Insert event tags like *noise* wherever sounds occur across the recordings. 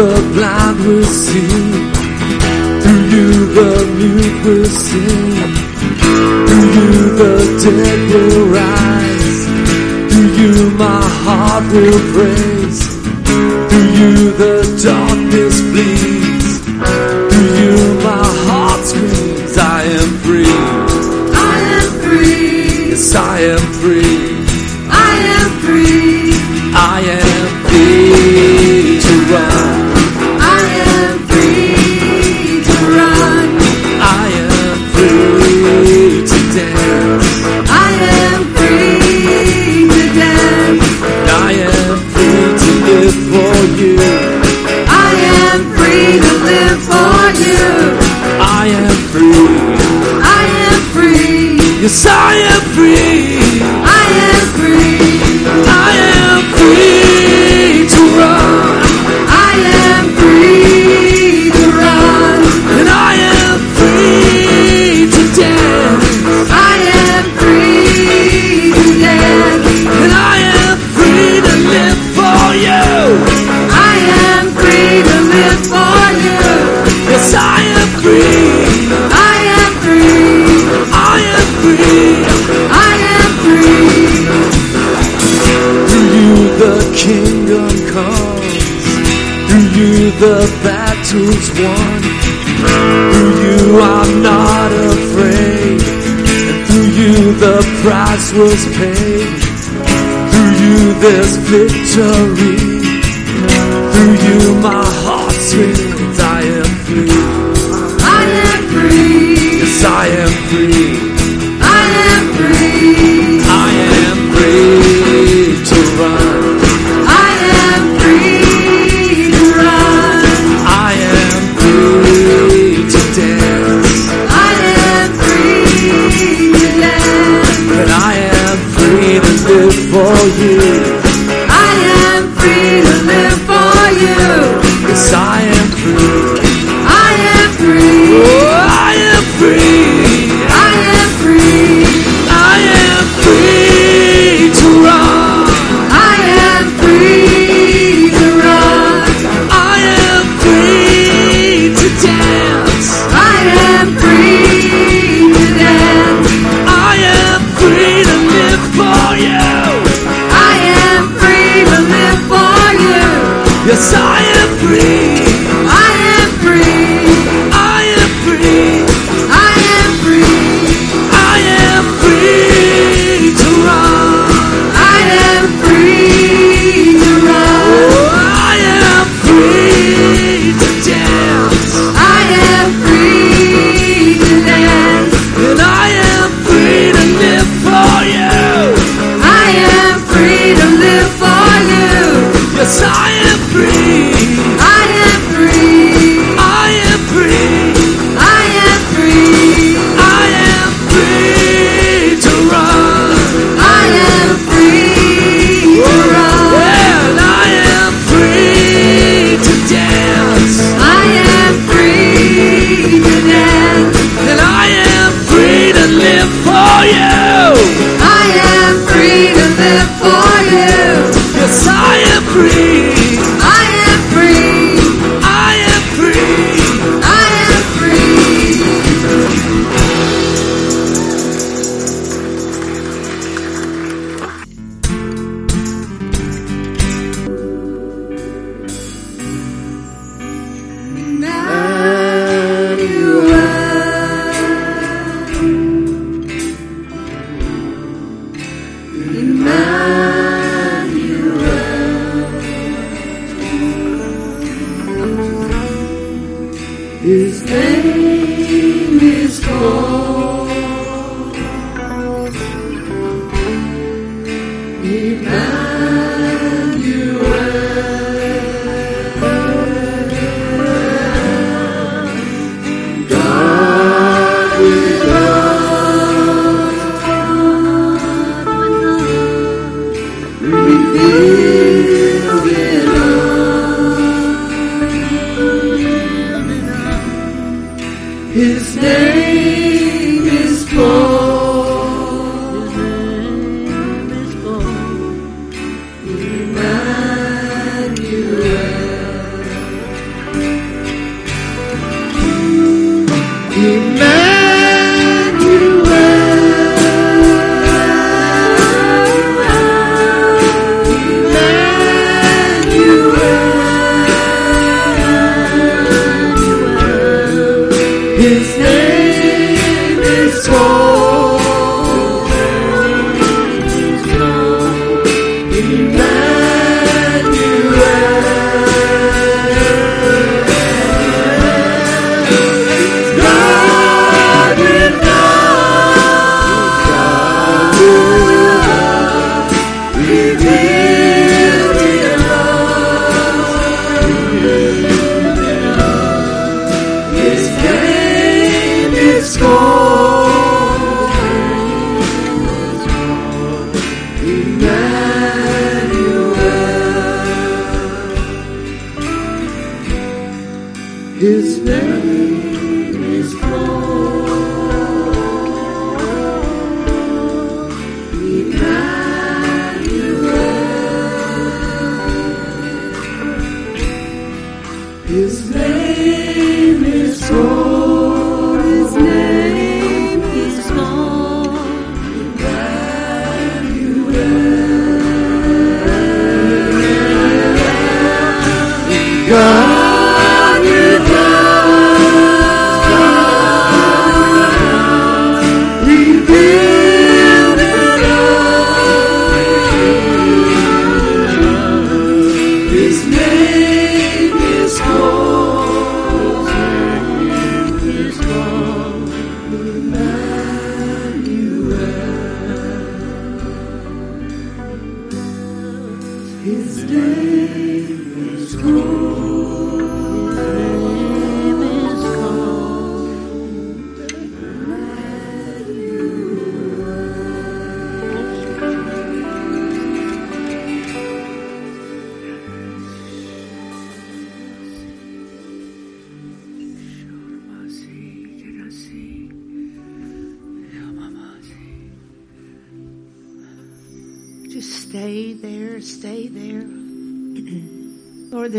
the blind will see. Through you the mute will sing. Through you the dead will rise. Through you my heart will praise. Through you the darkness flees. Through you my heart screams. I am free. I am free. Yes, I am free. Messiah free. price was paid. Through you there's victory. Through you my heart's for you. I am free to live for you. Yes, I am.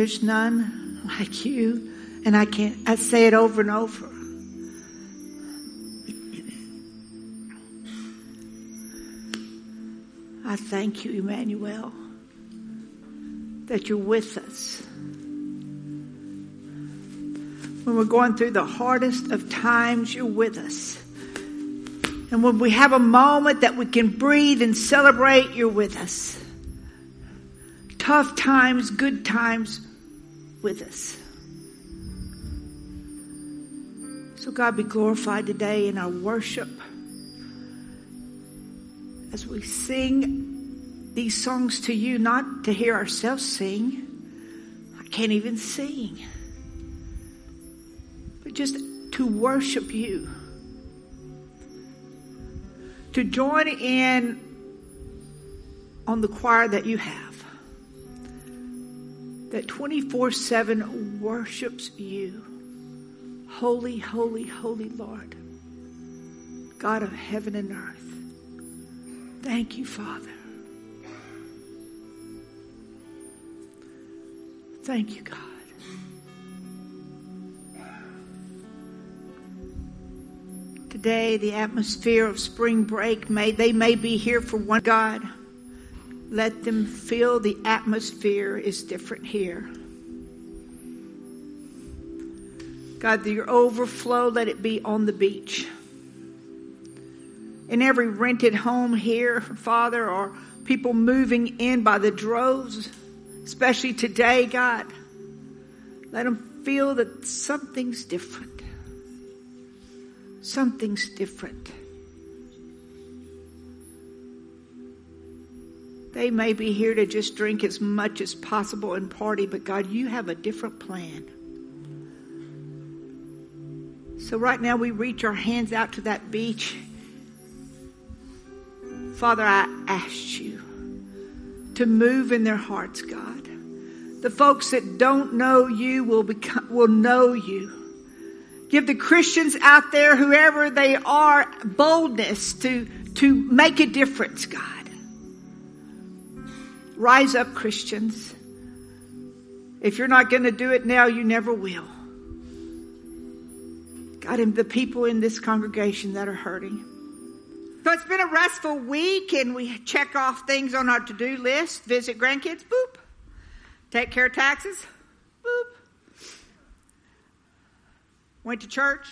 There's none like you. And I can't, I say it over and over. I thank you, Emmanuel, that you're with us. When we're going through the hardest of times, you're with us. And when we have a moment that we can breathe and celebrate, you're with us. Tough times, good times, with us. So, God, be glorified today in our worship as we sing these songs to you, not to hear ourselves sing. I can't even sing. But just to worship you to join in on the choir that you have that 24 7 worships you. Holy, holy, holy Lord, God of heaven and earth. Thank you, Father. Thank you, God. Today, the atmosphere of spring break may they may be here for one God. Let them feel the atmosphere is different here. God, your overflow, let it be on the beach. In every rented home here, Father, or people moving in by the droves, especially today, God, let them feel that something's different. Something's different. They may be here to just drink as much as possible and party, but God, you have a different plan. So right now we reach our hands out to that beach. Father, I ask you to move in their hearts, God. The folks that don't know you will become, will know you. Give the Christians out there, whoever they are, boldness to, to make a difference, God. Rise up, Christians. If you're not going to do it now, you never will. God, and the people in this congregation that are hurting. So it's been a restful week, and we check off things on our to do list. Visit grandkids, boop. Take care of taxes, boop. Went to church,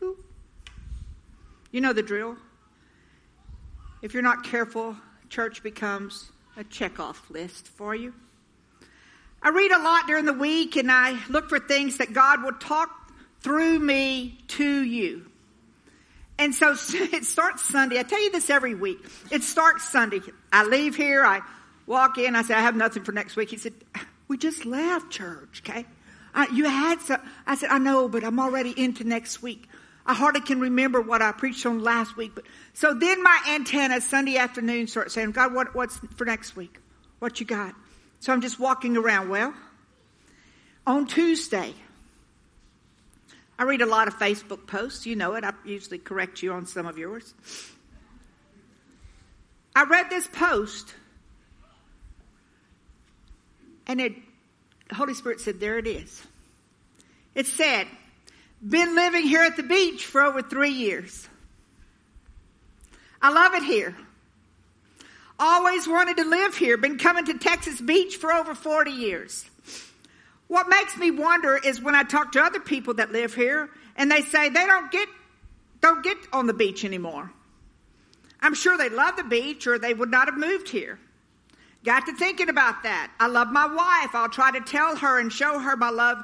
boop. You know the drill. If you're not careful, church becomes a check-off list for you. I read a lot during the week and I look for things that God will talk through me to you. And so *laughs* it starts Sunday. I tell you this every week. It starts Sunday. I leave here. I walk in. I say, I have nothing for next week. He said, we just left church. Okay. I, you had some. I said, I know, but I'm already into next week. I hardly can remember what I preached on last week. But so then my antenna Sunday afternoon starts saying, God, what, what's for next week? What you got? So I'm just walking around. Well, On Tuesday, I read a lot of Facebook posts. You know it. I usually correct you on some of yours. I read this post, and it, the Holy Spirit said, There it is. It said, Been living here at the beach for over three years. I love it here. Always wanted to live here. Been coming to Texas Beach for over 40 years. What makes me wonder is when I talk to other people that live here and they say they don't get don't get on the beach anymore. I'm sure they love the beach or they would not have moved here. Got to thinking about that. I love my wife. I'll try to tell her and show her my love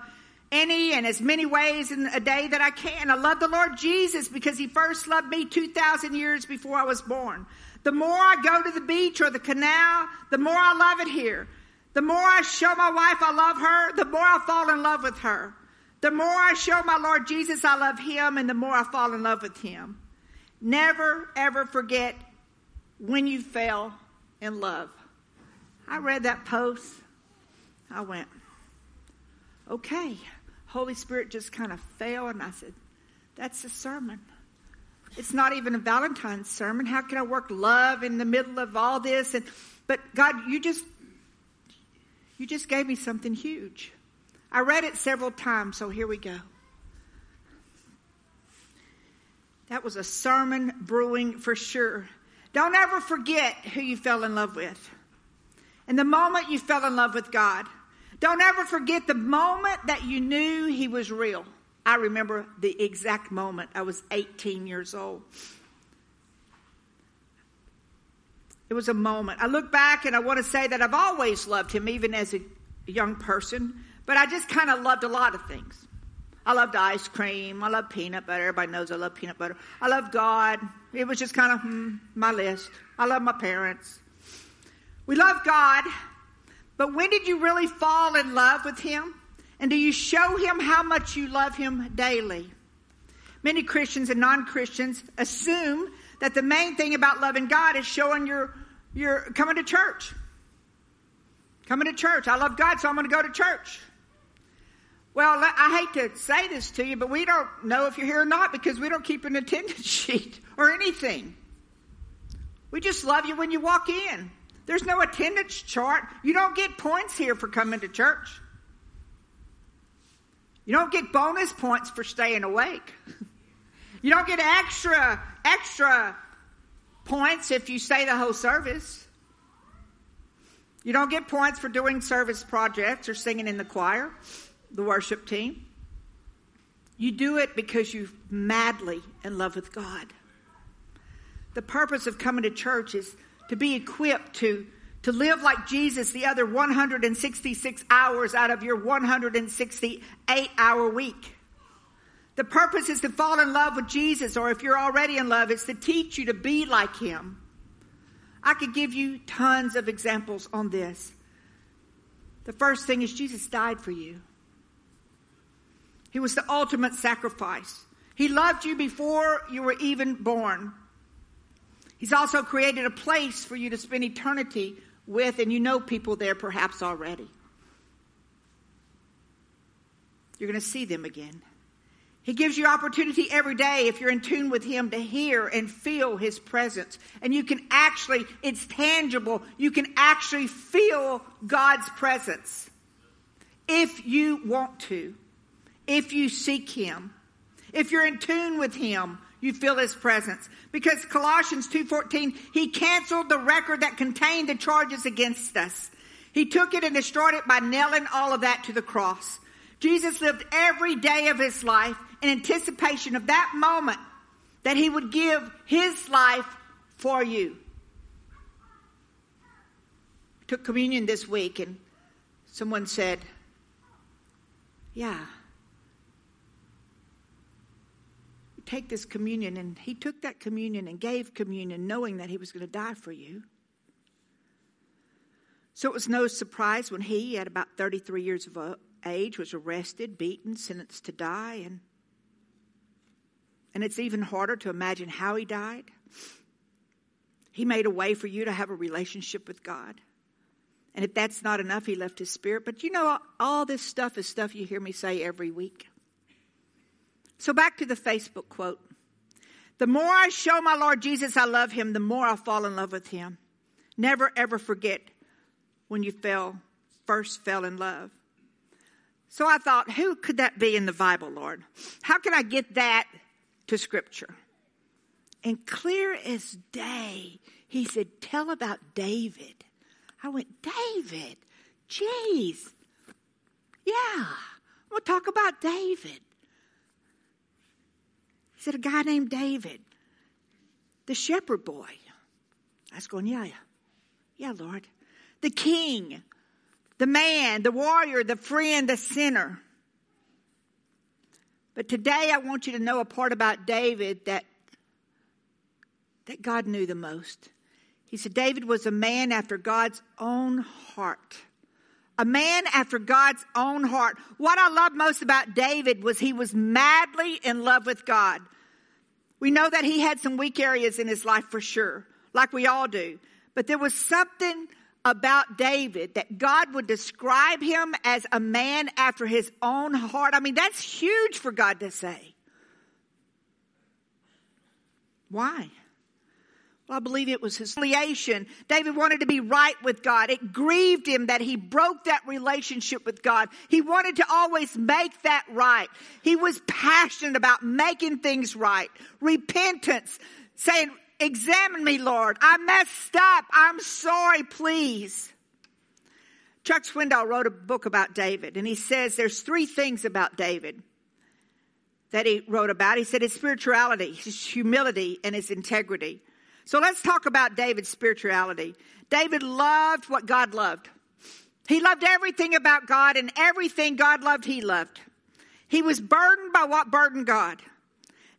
any and as many ways in a day that I can. I love the Lord Jesus because he first loved me 2,000 years before I was born. The more I go to the beach or the canal, the more I love it here. The more I show my wife I love her, the more I fall in love with her. The more I show my Lord Jesus I love him, and the more I fall in love with him. Never, ever forget when you fell in love. I read that post. I went, okay. Holy Spirit just kind of fell, and I said, that's a sermon. It's not even a Valentine's sermon. How can I work love in the middle of all this? And but God, you just you just gave me something huge. I read it several times, so here we go. That was a sermon brewing for sure. Don't ever forget who you fell in love with. And the moment you fell in love with God, don't ever forget the moment that you knew He was real. I remember the exact moment. I was 18 years old. It was a moment. I look back and I want to say that I've always loved him, even as a young person, but I just kind of loved a lot of things. I loved ice cream. I love peanut butter. Everybody knows I love peanut butter. I love God. It was just kind of hmm, my list. I love my parents. We love God, but when did you really fall in love with Him? And do you show Him how much you love Him daily? Many Christians and non Christians assume that the main thing about loving God is showing your, your coming to church. Coming to church. I love God, so I'm going to go to church. Well, I hate to say this to you, but we don't know if you're here or not because we don't keep an attendance *laughs* sheet or anything. We just love you when you walk in. There's no attendance chart. You don't get points here for coming to church. You don't get bonus points for staying awake. *laughs* You don't get extra, extra points if you say the whole service. You don't get points for doing service projects or singing in the choir, the worship team. You do it because you're madly in love with God. The purpose of coming to church is to be equipped to, to live like Jesus the other 166 hours out of your 168 hour week. The purpose is to fall in love with Jesus, or if you're already in love, it's to teach you to be like Him. I could give you tons of examples on this. The first thing is Jesus died for you. He was the ultimate sacrifice. He loved you before you were even born. He's also created a place for you to spend eternity with, and you know people there perhaps already. You're going to see them again. He gives you opportunity every day if you're in tune with Him to hear and feel His presence. And you can actually, it's tangible, you can actually feel God's presence if you want to, if you seek Him. If you're in tune with Him, you feel His presence. Because Colossians 2.14, He canceled the record that contained the charges against us. He took it and destroyed it by nailing all of that to the cross. Jesus lived every day of his life in anticipation of that moment that he would give his life for you. I took communion this week and someone said, Yeah. Take this communion, and he took that communion and gave communion knowing that he was going to die for you. So it was no surprise when he, at about 33 years of uh, age, was arrested, beaten, sentenced to die, and and it's even harder to imagine how he died. He made a way for you to have a relationship with God. And if that's not enough, he left his spirit. But you know, all this stuff is stuff you hear me say every week. So back to the Facebook quote. The more I show my Lord Jesus I love him, the more I'll fall in love with him. Never ever forget when you fell, first fell in love. So I thought, who could that be in the Bible, Lord? How can I get that to Scripture? And clear as day, he said, Tell about David. I went, David? Jeez. Yeah, we'll talk about David. Said, A guy named David, the shepherd boy. I was going, Yeah, yeah, Lord. The king, the man, the warrior, the friend, the sinner. But today I want you to know a part about David that, that God knew the most. He said, David was a man after God's own heart. A man after God's own heart. What I love most about David was he was madly in love with God. We know that he had some weak areas in his life for sure, like we all do. But there was something about David that God would describe him as a man after his own heart. I mean, that's huge for God to say. Why? Well, I believe it was his affiliation. David wanted to be right with God. It grieved him that he broke that relationship with God. He wanted to always make that right. He was passionate about making things right. Repentance, saying, Examine me, Lord. I messed up. I'm sorry, please. Chuck Swindoll wrote a book about David, and he says there's three things about David that he wrote about. He said his spirituality, his humility, and his integrity. So let's talk about David's spirituality. David loved what God loved. He loved everything about God, and everything God loved, he loved. He was burdened by what burdened God.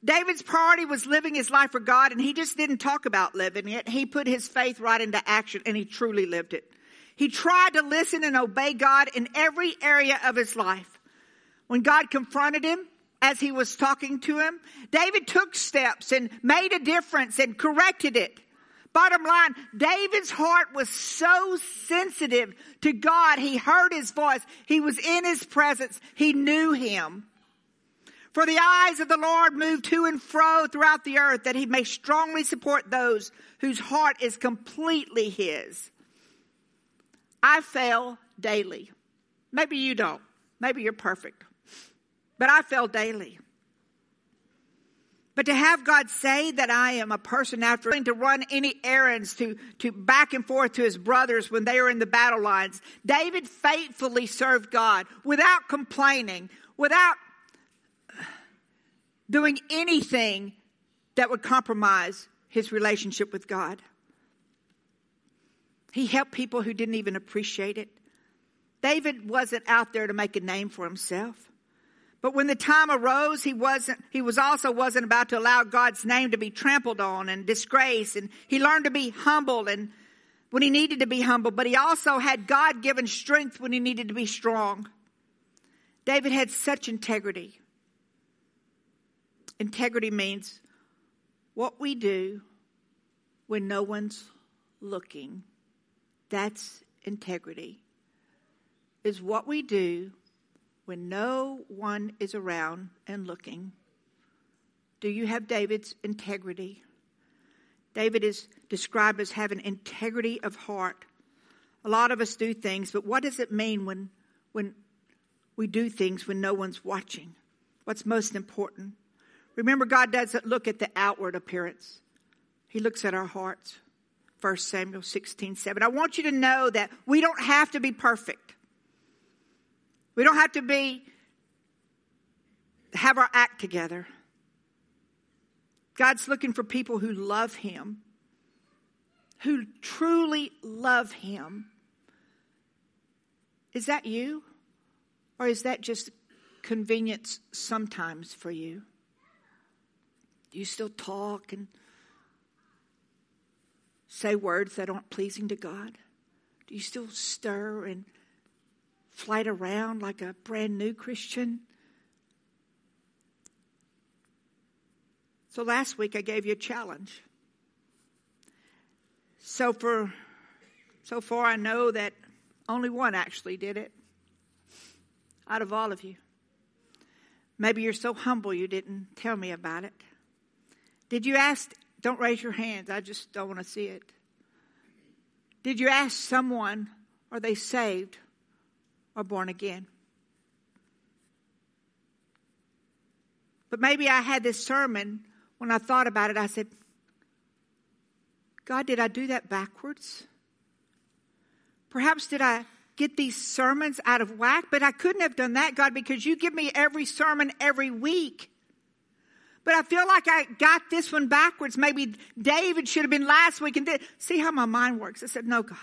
David's priority was living his life for God, and he just didn't talk about living it. He put his faith right into action, and he truly lived it. He tried to listen and obey God in every area of his life. When God confronted him, as he was talking to him, David took steps and made a difference and corrected it. Bottom line, David's heart was so sensitive to God. He heard his voice. He was in his presence. He knew him. For the eyes of the Lord move to and fro throughout the earth that he may strongly support those whose heart is completely his. I fail daily. Maybe you don't. Maybe you're perfect. But I fail daily. But to have God say that I am a person after to run any errands to, to back and forth to his brothers when they are in the battle lines, David faithfully served God without complaining, without doing anything that would compromise his relationship with God. He helped people who didn't even appreciate it. David wasn't out there to make a name for himself. But when the time arose, he wasn't, he was also wasn't about to allow God's name to be trampled on and disgraced. And he learned to be humble and when he needed to be humble, but he also had God given strength when he needed to be strong. David had such integrity. Integrity means what we do when no one's looking. That's integrity. Is what we do when no one is around and looking. Do you have David's integrity? David is described as having integrity of heart. A lot of us do things, but what does it mean when, when we do things when no one's watching? What's most important? Remember, God doesn't look at the outward appearance, He looks at our hearts. 1 Samuel 16, 7. I want you to know that we don't have to be perfect. We don't have to be, have our act together. God's looking for people who love Him, who truly love Him. Is that you? Or is that just convenience sometimes for you? Do you still talk and say words that aren't pleasing to God? Do you still stir and flight around like a brand new Christian? So last week I gave you a challenge. So for so far I know that Only one actually did it out of all of you. Maybe you're so humble you didn't tell me about it. Did you ask? Don't raise your hands. I just don't want to see it. Did you ask someone, are they saved or born again? But maybe I had this sermon when I thought about it. I said, God, did I do that backwards? Perhaps did I get these sermons out of whack? But I couldn't have done that, God, because you give me every sermon every week. But I feel like I got this one backwards. Maybe David should have been last week and did. See how my mind works. I said, No, God.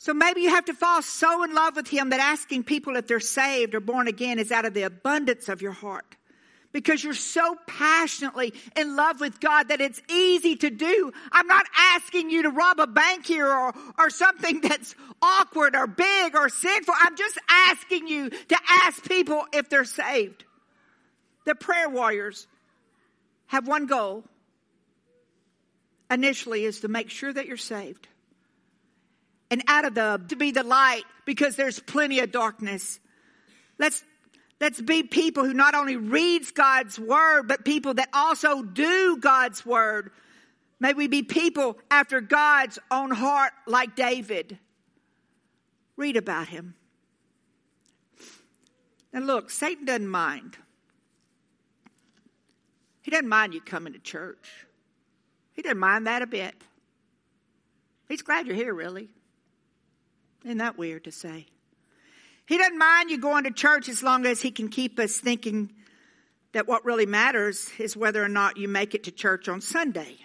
So maybe you have to fall so in love with Him that asking people if they're saved or born again is out of the abundance of your heart because you're so passionately in love with God that it's easy to do. I'm not asking you to rob a bank here or, or something *laughs* that's awkward or big or sinful. I'm just asking you to ask people if they're saved. The prayer warriors have one goal initially is to make sure that you're saved. And out of the, to be the light because there's plenty of darkness. Let's Let's be people who not only reads God's word, but people that also do God's word. May we be people after God's own heart like David. Read about him. And look, Satan doesn't mind. He doesn't mind you coming to church. He doesn't mind that a bit. He's glad you're here, really. Isn't that weird to say? He doesn't mind you going to church as long as he can keep us thinking that what really matters is whether or not you make it to church on Sunday.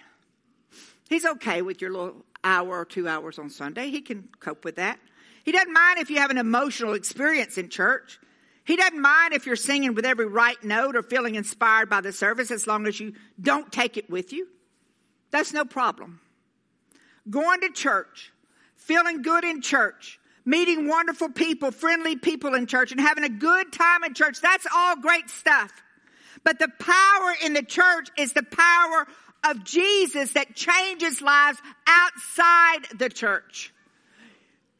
He's okay with your little hour or two hours on Sunday. He can cope with that. He doesn't mind if you have an emotional experience in church. He doesn't mind if you're singing with every right note or feeling inspired by the service as long as you don't take it with you. That's no problem. Going to church, feeling good in church, meeting wonderful people, friendly people in church, and having a good time in church. That's all great stuff. But the power in the church is the power of Jesus that changes lives outside the church.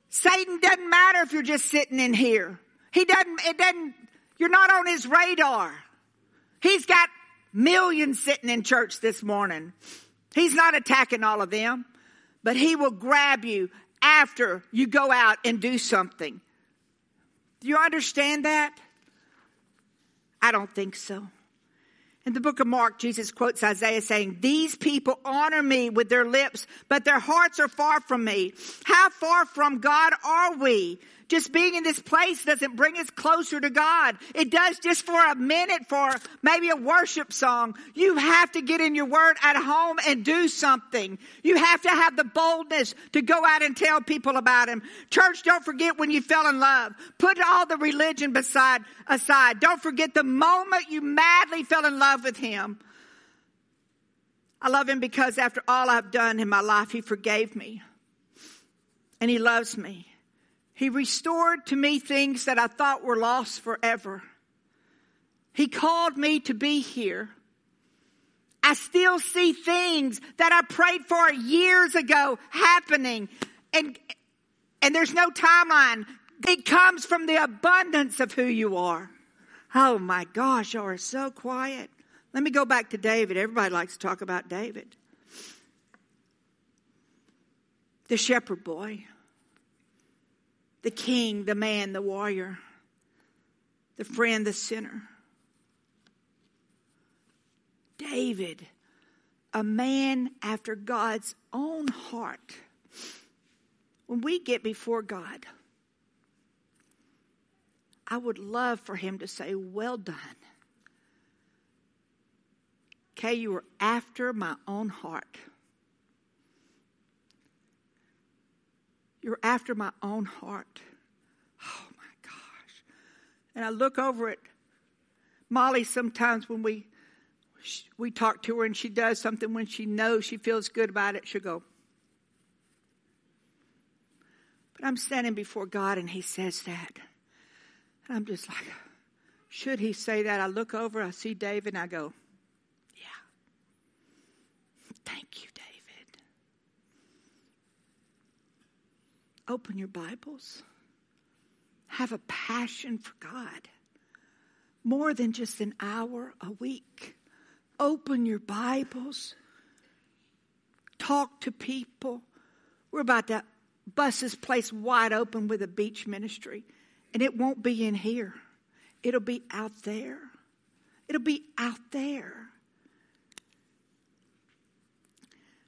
Satan doesn't matter if you're just sitting in here. He doesn't, it doesn't, you're not on his radar. He's got millions sitting in church this morning. He's not attacking all of them, but he will grab you after you go out and do something. Do you understand that? I don't think so. In the book of Mark, Jesus quotes Isaiah saying, These people honor me with their lips, but their hearts are far from me. How far from God are we? Just being in this place doesn't bring us closer to God. It does just for a minute for maybe a worship song. You have to get in your word at home and do something. You have to have the boldness to go out and tell people about Him. Church, don't forget when you fell in love. Put all the religion beside, aside. Don't forget the moment you madly fell in love with Him. I love Him because after all I've done in my life, He forgave me. And He loves me. He restored to me things that I thought were lost forever. He called me to be here. I still see things that I prayed for years ago happening. And, and there's no timeline. It comes from the abundance of who you are. Oh my gosh, you are so quiet. Let me go back to David. Everybody likes to talk about David. The shepherd boy the king, the man, the warrior, the friend, the sinner. David, a man after God's own heart. When we get before God, I would love for him to say, Well done. Okay, you were after my own heart. You're after my own heart. Oh my gosh. And I look over at Molly sometimes when we we talk to her and she does something when she knows she feels good about it, she'll go. But I'm standing before God and he says that. And I'm just like, should he say that? I look over, I see David, and I go, yeah. Thank you, open your Bibles. Have a passion for God. More than just an hour a week. Open your Bibles. Talk to people. We're about to bust this place wide open with a beach ministry. And it won't be in here, it'll be out there. It'll be out there.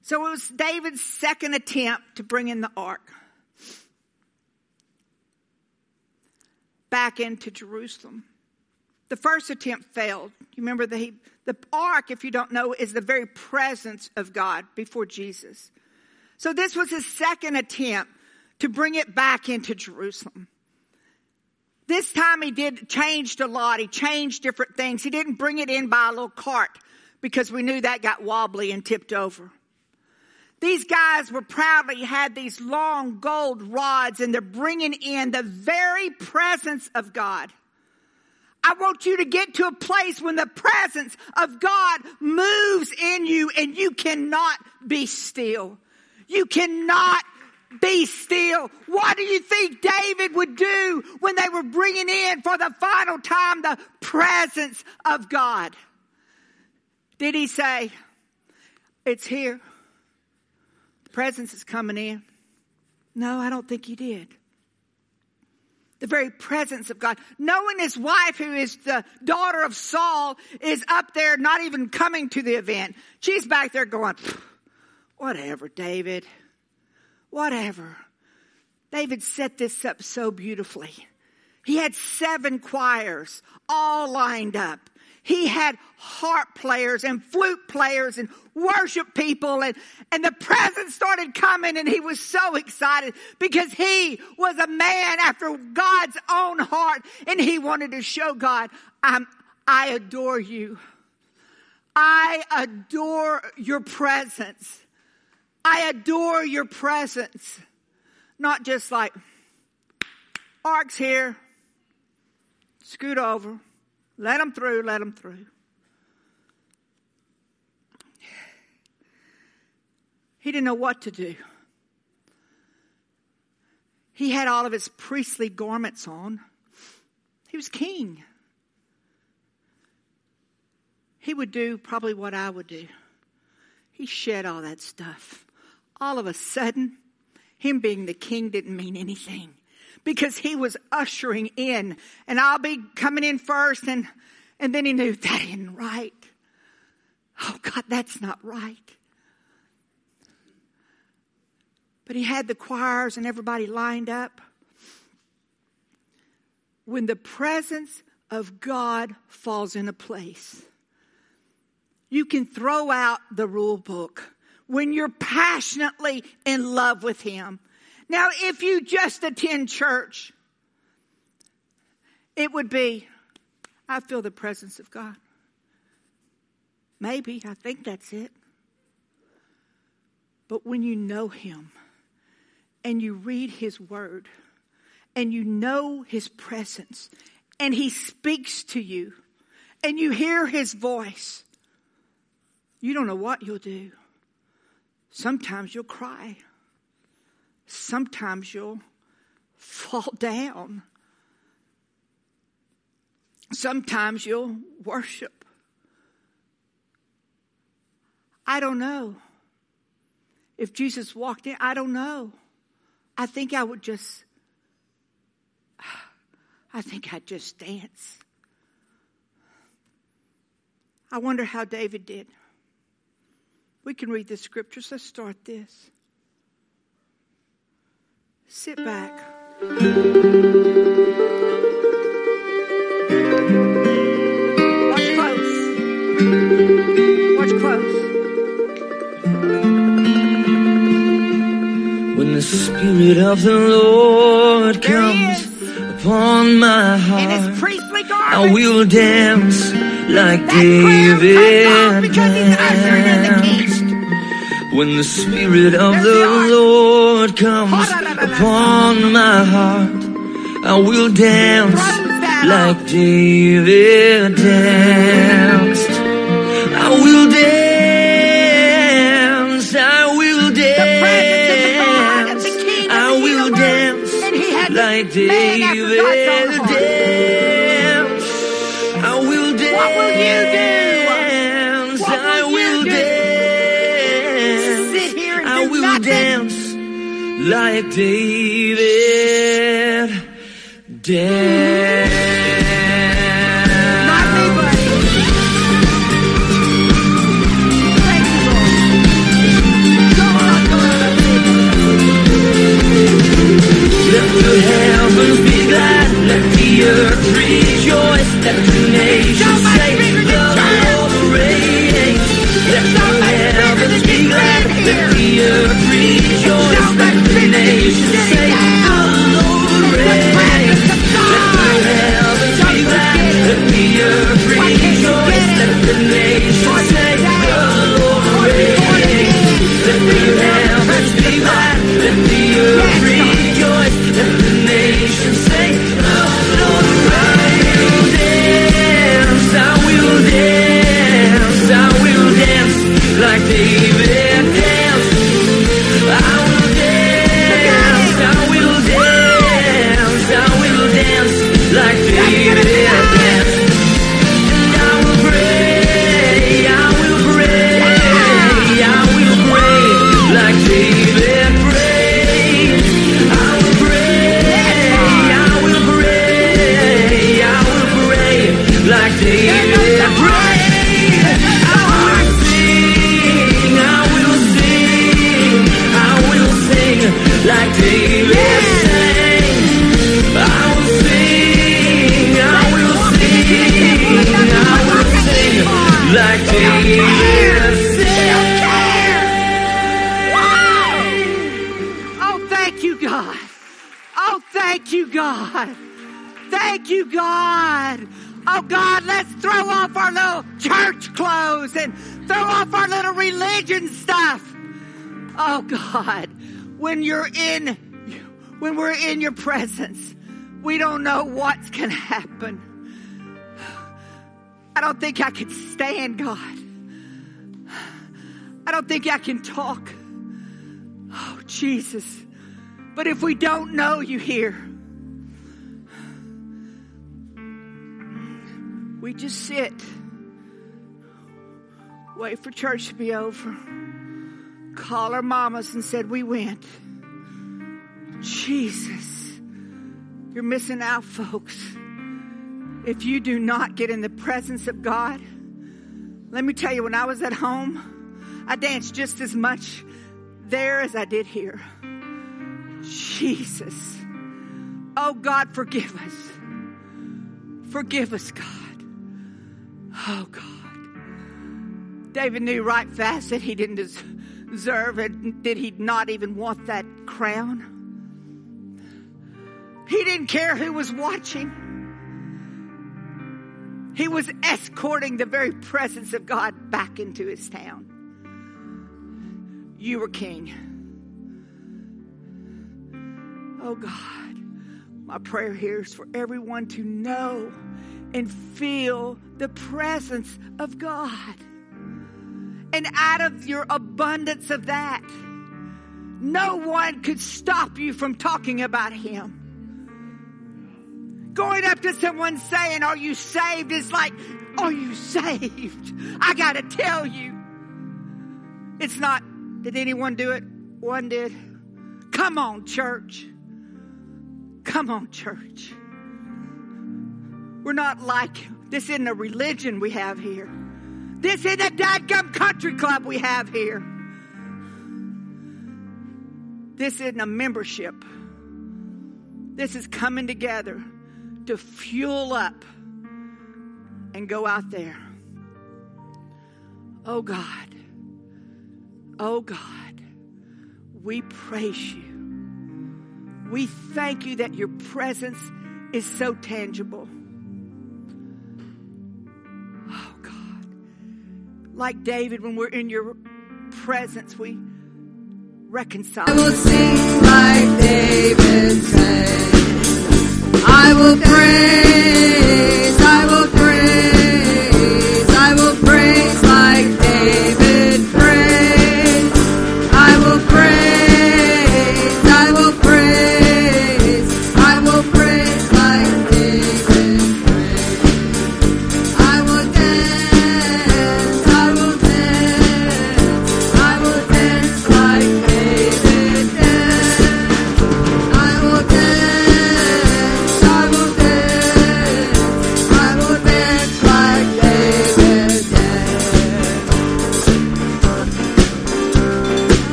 So it was David's second attempt to bring in the ark back into Jerusalem. The first attempt failed. You remember the, the ark, if you don't know, is the very presence of God before Jesus. So this was his second attempt to bring it back into Jerusalem. This time he did changed a lot. He changed different things. He didn't bring it in by a little cart because we knew that got wobbly and tipped over. These guys were proudly had these long gold rods and they're bringing in the very presence of God. I want you to get to a place when the presence of God moves in you and you cannot be still. You cannot be still. What do you think David would do when they were bringing in for the final time the presence of God? Did he say, It's here? Presence is coming in? No, I don't think he did. The very presence of God. Knowing his wife, who is the daughter of Saul, is up there not even coming to the event. She's back there going, whatever, David. Whatever. David set this up so beautifully. He had seven choirs all lined up. He had harp players and flute players and worship people and, and the presence started coming and he was so excited because he was a man after God's own heart and he wanted to show God, I'm, I adore you. I adore your presence. I adore your presence. Not just like, Ark's here, scoot over, let them through, let them through. He didn't know what to do. He had all of his priestly garments on. He was king. He would do probably what I would do. He shed all that stuff all of a sudden, him being the king didn't mean anything because he was ushering in and I'll be coming in first and, and then he knew that ain't right. Oh God, that's not right. But he had the choirs and everybody lined up. When the presence of God falls in a place, you can throw out the rule book when you're passionately in love with Him. Now, if you just attend church, it would be, I feel the presence of God. Maybe, I think that's it. But when you know Him and you read His Word and you know His presence and He speaks to you and you hear His voice, you don't know what you'll do. Sometimes you'll cry. Sometimes you'll fall down. Sometimes you'll worship. I don't know. If Jesus walked in, I don't know. I think I would just, I think I'd just dance. I wonder how David did. We can read the scriptures. Let's start this. Sit back. Watch close. Watch close. When the Spirit of the Lord comes upon my heart, I will dance like David danced. When the Spirit of the. Lord comes upon my heart, I will dance like David danced. I will dance, I will dance, I will dance like David like David. Dance. Not me, buddy. Thank you, Lord. Go on, go on. Let the heavens be glad, let the earth rejoice, let the nations say bigger the than giants. Lord reigns. Let the heavens be glad, let the earth rejoice, let say Man. the Lord clothes and throw off our little religion stuff. Oh, God, when you're in, when we're in your presence, we don't know what's going to happen. I don't think I can stand, God. I don't think I can talk. Oh, Jesus. But if we don't know you here, we just sit, wait for church to be over, call our mamas and said, We went. Jesus, you're missing out, folks. If you do not get in the presence of God, let me tell you, when I was at home, I danced just as much there as I did here. Jesus. Oh God, forgive us. Forgive us, God. Oh God. David knew right fast that he didn't deserve it. Did he not even want that crown? He didn't care who was watching. He was escorting the very presence of God back into his town. You were king. Oh God, my prayer here is for everyone to know and feel the presence of God. And out of your abundance of that, no one could stop you from talking about Him. Going up to someone saying, Are you saved? is like, Are you saved? I gotta tell you. It's not, did anyone do it? One did. Come on, church. Come on, church. We're not like, this isn't a religion we have here. This isn't a dadgum country club we have here. This isn't a membership. This is coming together to fuel up and go out there. Oh God. Oh God. We praise you. We thank you that your presence is so tangible. Like David, when we're in your presence, we reconcile. I will sing like David sang. I will pray